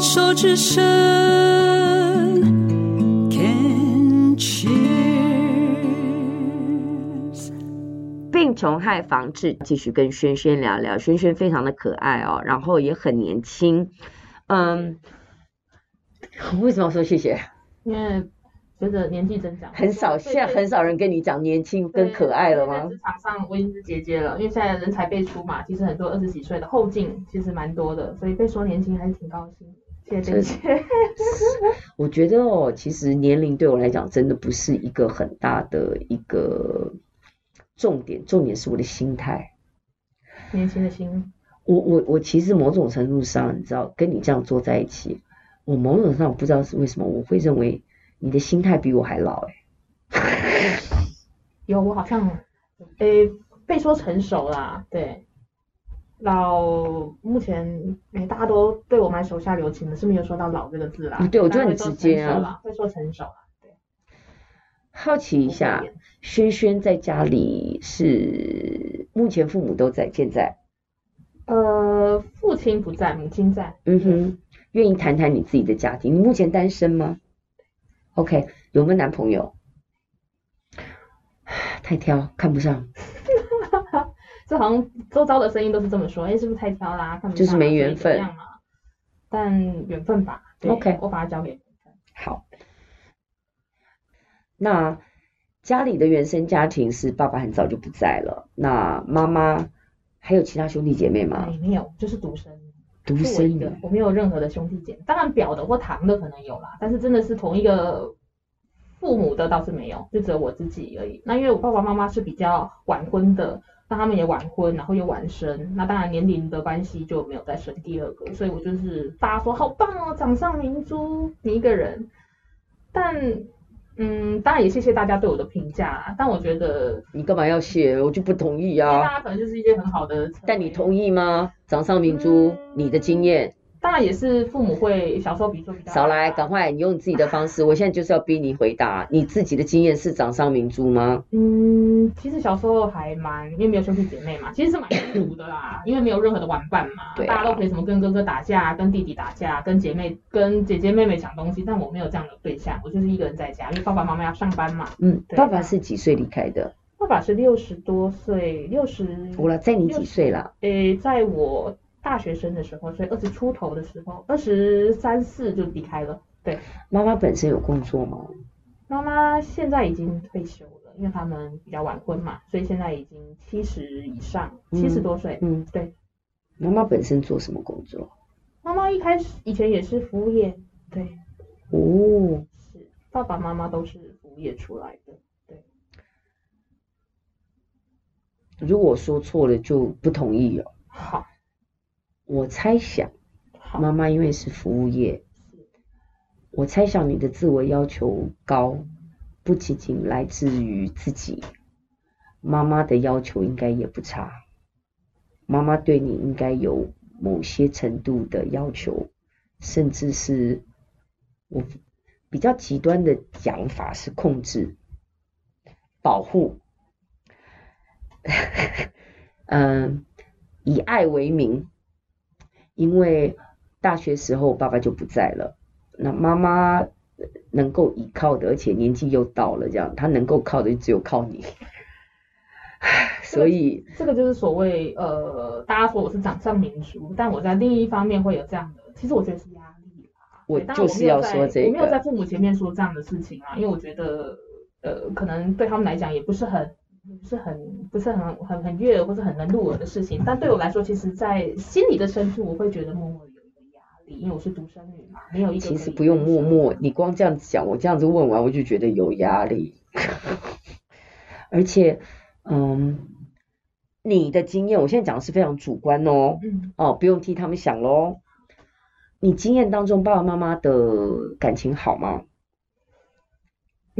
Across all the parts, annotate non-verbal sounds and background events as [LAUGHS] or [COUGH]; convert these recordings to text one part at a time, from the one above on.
手之声，Can cheers。病虫害防治，继续跟轩轩聊聊。轩轩非常的可爱哦，然后也很年轻。嗯，为什么说谢谢？因为随着年纪增长，很少现在很少人跟你讲年轻跟可爱了吗？在职场上我已经是姐姐了，因为现在人才辈出嘛，其实很多二十几岁的后进其实蛮多的，所以被说年轻还是挺高兴。谢谢谢谢。[LAUGHS] 我觉得哦，其实年龄对我来讲真的不是一个很大的一个重点，重点是我的心态。年轻的心。我我我其实某种程度上，你知道，跟你这样坐在一起，我某种程度上我不知道是为什么，我会认为你的心态比我还老哎、欸。[LAUGHS] 有，我好像诶、欸、被说成熟啦，对，老目前诶大家都对我蛮手下留情的，是没有说到老这个字啦。对，我就很直接啊，会说成熟啦。对。好奇一下，轩轩在家里是目前父母都在，健在。呃，父亲不在，母亲在。嗯哼，愿意谈谈你自己的家庭？你目前单身吗？OK，有没有男朋友？[SIGHS] 太挑，看不上。这好像周遭的声音都是这么说，哎，是不是太挑啦？看不，就是没缘分。但缘分吧。OK，我把它交给缘分。好。那家里的原生家庭是爸爸很早就不在了，那妈妈。还有其他兄弟姐妹吗？没有，就是独生。独生的，我没有任何的兄弟姐妹，当然表的或堂的可能有啦，但是真的是同一个父母的倒是没有，就只有我自己而已。那因为我爸爸妈妈是比较晚婚的，那他们也晚婚，然后又晚生，那当然年龄的关系就没有再生第二个，所以我就是大家说好棒哦，掌上明珠你一个人，但。嗯，当然也谢谢大家对我的评价，但我觉得你干嘛要谢？我就不同意啊。大家可能就是一些很好的，但你同意吗？掌上明珠，嗯、你的经验。当然也是父母会小时候，比如说比较少来，赶快你用你自己的方式。我现在就是要逼你回答，你自己的经验是掌上明珠吗？嗯，其实小时候还蛮，因为没有兄弟姐妹嘛，其实是蛮孤独的啦，因为没有任何的玩伴嘛，对啊、大家都可以什么跟哥哥打架，跟弟弟打架，跟姐妹跟姐姐妹妹抢东西，但我没有这样的对象，我就是一个人在家，因为爸爸妈妈要上班嘛。嗯，爸爸是几岁离开的？爸爸是六十多岁，六十。我了，在你几岁了？诶，在我。大学生的时候，所以二十出头的时候，二十三四就离开了。对，妈妈本身有工作吗？妈妈现在已经退休了，因为他们比较晚婚嘛，所以现在已经七十以上，七十多岁。嗯，对。妈妈本身做什么工作？妈妈一开始以前也是服务业，对。哦。是，爸爸妈妈都是服务业出来的，对。如果说错了，就不同意哦。好。我猜想，妈妈因为是服务业，我猜想你的自我要求高，不仅仅来自于自己，妈妈的要求应该也不差，妈妈对你应该有某些程度的要求，甚至是我比较极端的讲法是控制、保护，嗯，[LAUGHS] 以爱为名。因为大学时候爸爸就不在了，那妈妈能够依靠的，而且年纪又到了，这样她能够靠的就只有靠你，[LAUGHS] 所以这个就是所谓呃，大家说我是掌上明珠，但我在另一方面会有这样的，其实我觉得是压力啦。我就是要说这个，我没有在父母前面说这样的事情啊，因为我觉得呃，可能对他们来讲也不是很。不是很不是很很很悦耳或者很能入耳的事情，但对我来说，其实，在心里的深处，我会觉得默默有一个压力，因为我是独生女嘛，没有一个。其实不用默默，你光这样子讲，我这样子问完，我就觉得有压力。[LAUGHS] 而且，嗯，你的经验，我现在讲的是非常主观哦，嗯，哦，不用替他们想喽。你经验当中，爸爸妈妈的感情好吗？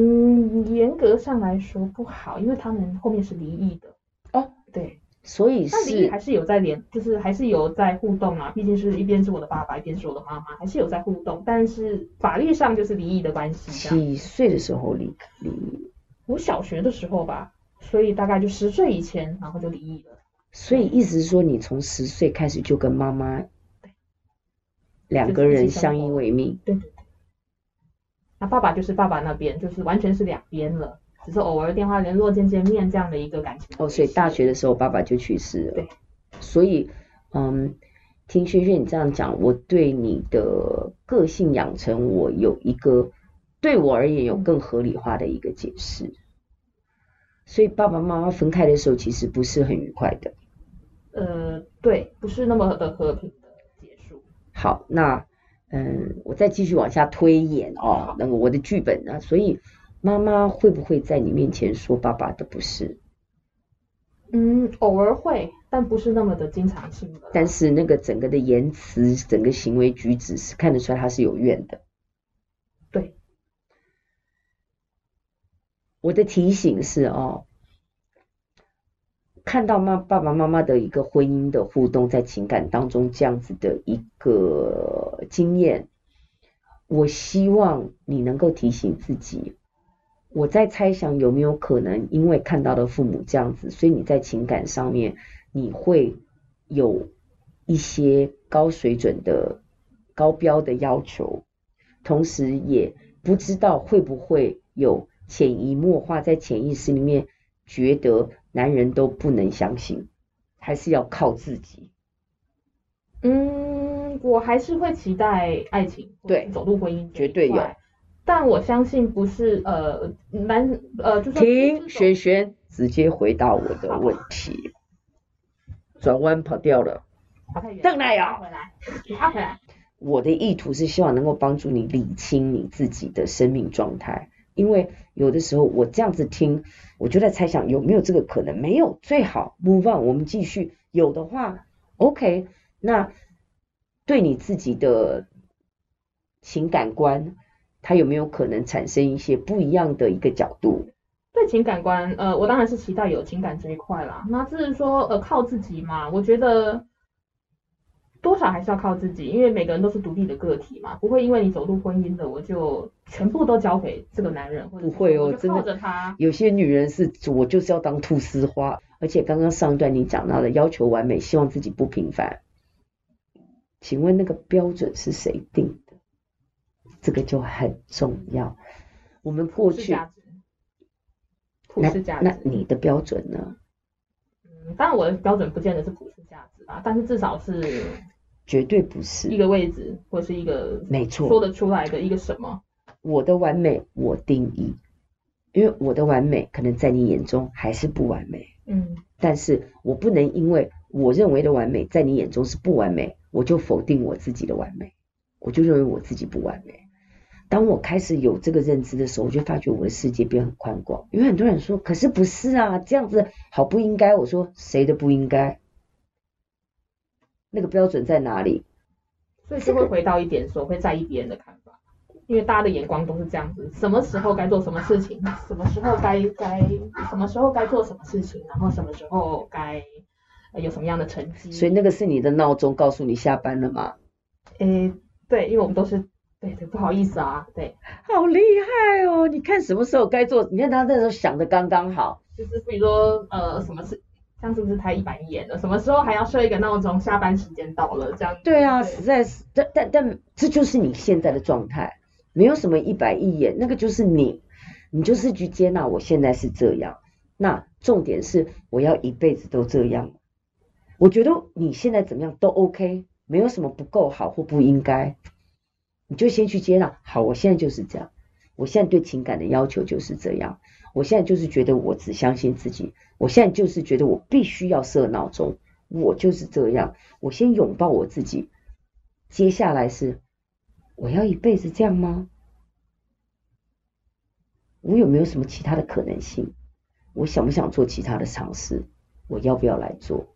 嗯，严格上来说不好，因为他们后面是离异的。哦，对，所以是异还是有在连，就是还是有在互动啊。毕竟是一边是我的爸爸，一边是我的妈妈，还是有在互动。但是法律上就是离异的关系。几岁的时候离离异？我小学的时候吧，所以大概就十岁以前，然后就离异了。所以意思是说，你从十岁开始就跟妈妈两个人相依为命。对对对。那爸爸就是爸爸那边，就是完全是两边了，只是偶尔电话联络、见见面这样的一个感情。哦，所以大学的时候爸爸就去世了。对。所以，嗯，听萱萱你这样讲，我对你的个性养成，我有一个对我而言有更合理化的一个解释。嗯。所以爸爸妈妈分开的时候，其实不是很愉快的。呃，对，不是那么的和平的结束。好，那嗯，我再继续往下推演哦，那个我的剧本呢？所以妈妈会不会在你面前说爸爸的不是？嗯，偶尔会，但不是那么的经常性的。但是那个整个的言辞、整个行为举止是看得出来他是有怨的。对，我的提醒是哦。看到妈爸爸妈妈的一个婚姻的互动，在情感当中这样子的一个经验，我希望你能够提醒自己。我在猜想有没有可能，因为看到了父母这样子，所以你在情感上面你会有一些高水准的高标的要求，同时也不知道会不会有潜移默化在潜意识里面觉得。男人都不能相信，还是要靠自己。嗯，我还是会期待爱情，对，走入婚姻绝对有。但我相信不是呃男呃就是停，萱萱直接回答我的问题，转弯跑掉了，跑太远，邓来呀，回来，他回来。我的意图是希望能够帮助你理清你自己的生命状态。因为有的时候我这样子听，我就在猜想有没有这个可能，没有最好 move on，我们继续。有的话，OK，那对你自己的情感观，它有没有可能产生一些不一样的一个角度？对情感观，呃，我当然是期待有情感这一块啦。那至于说，呃，靠自己嘛，我觉得。多少还是要靠自己，因为每个人都是独立的个体嘛，不会因为你走入婚姻的，我就全部都交给这个男人，或者不会哦，真的。有些女人是我就是要当菟丝花，而且刚刚上一段你讲到的要求完美，希望自己不平凡，请问那个标准是谁定的？这个就很重要。我们过去，普世价值，那那你的标准呢？嗯，当然我的标准不见得是普世吧，但是至少是。绝对不是一个位置，或是一个没错说得出来的一个什么。我的完美我定义，因为我的完美可能在你眼中还是不完美。嗯，但是我不能因为我认为的完美在你眼中是不完美，我就否定我自己的完美，我就认为我自己不完美。当我开始有这个认知的时候，我就发觉我的世界变很宽广。因为很多人说，可是不是啊，这样子好不应该。我说谁的不应该？那个标准在哪里？所以就会回到一点说，会在意别人的看法，因为大家的眼光都是这样子，什么时候该做什么事情，什么时候该该什么时候该做什么事情，然后什么时候该有什么样的成绩。所以那个是你的闹钟，告诉你下班了吗？诶，对，因为我们都是对对，不好意思啊，对。好厉害哦！你看什么时候该做？你看他那时候想的刚刚好，就是比如说呃，什么事。这样是不是太一板一眼了？什么时候还要设一个闹钟？下班时间到了，这样。对啊，对实在是，但但但这就是你现在的状态，没有什么一板一眼，那个就是你，你就是去接纳我现在是这样。那重点是我要一辈子都这样。我觉得你现在怎么样都 OK，没有什么不够好或不应该，你就先去接纳。好，我现在就是这样，我现在对情感的要求就是这样。我现在就是觉得我只相信自己，我现在就是觉得我必须要设闹钟，我就是这样。我先拥抱我自己，接下来是我要一辈子这样吗？我有没有什么其他的可能性？我想不想做其他的尝试？我要不要来做？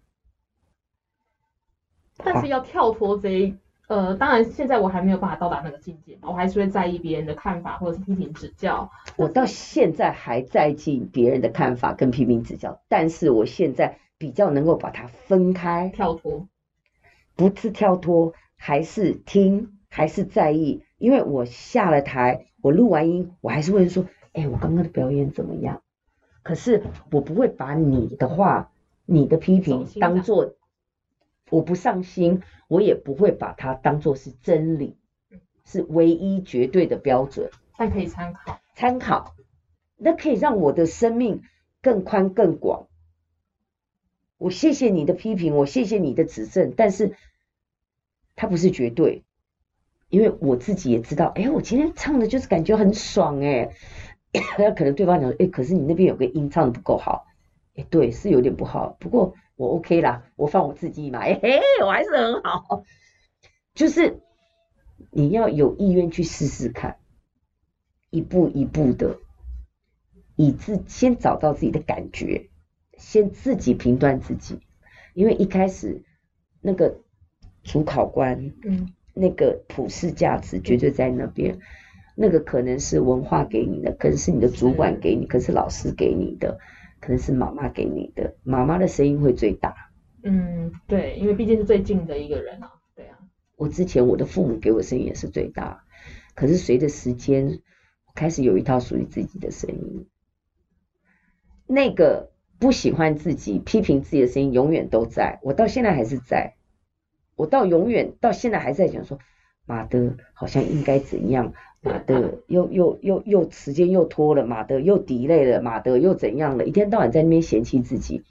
但是要跳脱这一。呃，当然，现在我还没有办法到达那个境界，我还是会在意别人的看法或者是批评指教。我到现在还在意别人的看法跟批评指教，但是我现在比较能够把它分开，跳脱，不是跳脱，还是听，还是在意。因为我下了台，我录完音，我还是会说，哎，我刚刚的表演怎么样？可是我不会把你的话、你的批评当做。我不上心，我也不会把它当做是真理，是唯一绝对的标准。但可以参考，参考，那可以让我的生命更宽更广。我谢谢你的批评，我谢谢你的指正，但是它不是绝对，因为我自己也知道，哎，我今天唱的就是感觉很爽，哎，[COUGHS] 那可能对方讲，哎，可是你那边有个音唱的不够好，哎，对，是有点不好，不过我 OK 啦，我放我自己嘛，哎嘿，我还是很好，就是你要有意愿去试试看，一步一步的，以自先找到自己的感觉。先自己评断自己，因为一开始那个主考官，嗯，那个普世价值绝对在那边，那个可能是文化给你的，可能是你的主管给你，可是老师给你的，可能是妈妈给你的，妈妈的声音会最大。嗯，对，因为毕竟是最近的一个人啊，对啊。我之前我的父母给我声音也是最大，可是随着时间，开始有一套属于自己的声音，那个。不喜欢自己、批评自己的声音永远都在，我到现在还是在，我到永远到现在还在讲说，马德好像应该怎样，马德又又又又时间又拖了，马德又敌累了，马德又怎样了，一天到晚在那边嫌弃自己。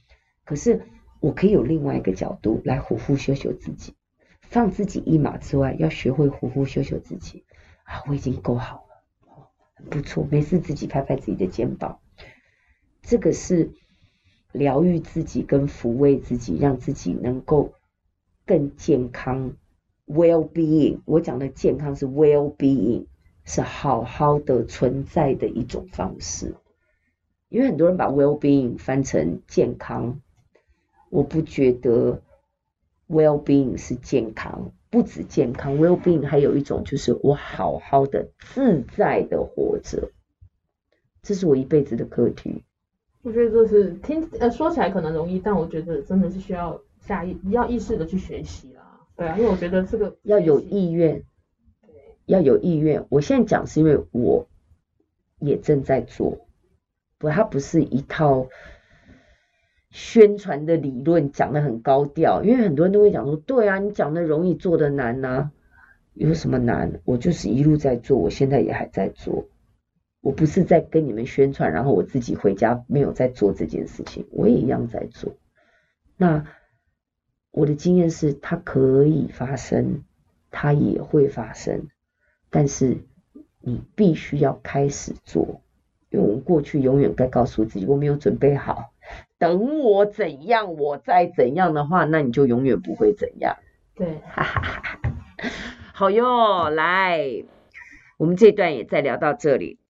可是我可以有另外一个角度来呼呼秀秀自己，放自己一马之外，要学会呼呼秀秀自己啊，我已经够好了，不错，没事自己拍拍自己的肩膀，这个是。疗愈自己跟抚慰自己，让自己能够更健康，well being。我讲的健康是 well being，是好好的存在的一种方式。因为很多人把 well being 翻成健康，我不觉得 well being 是健康，不止健康，well being 还有一种就是我好好的自在的活着，这是我一辈子的课题。我觉得这是听呃说起来可能容易，但我觉得真的是需要下意要意识的去学习啦。对啊，因为我觉得这个 [LAUGHS] 要有意愿，要有意愿。我现在讲是因为我也正在做，不，它不是一套宣传的理论，讲的很高调。因为很多人都会讲说，对啊，你讲的容易，做的难呐，有什么难？我就是一路在做，我现在也还在做。我不是在跟你们宣传，然后我自己回家没有在做这件事情，我也一样在做。那我的经验是，它可以发生，它也会发生，但是你必须要开始做，因为我们过去永远该告诉自己，我没有准备好，等我怎样，我再怎样的话，那你就永远不会怎样。对，[LAUGHS] 哈哈哈。好哟，来，我们这段也再聊到这里。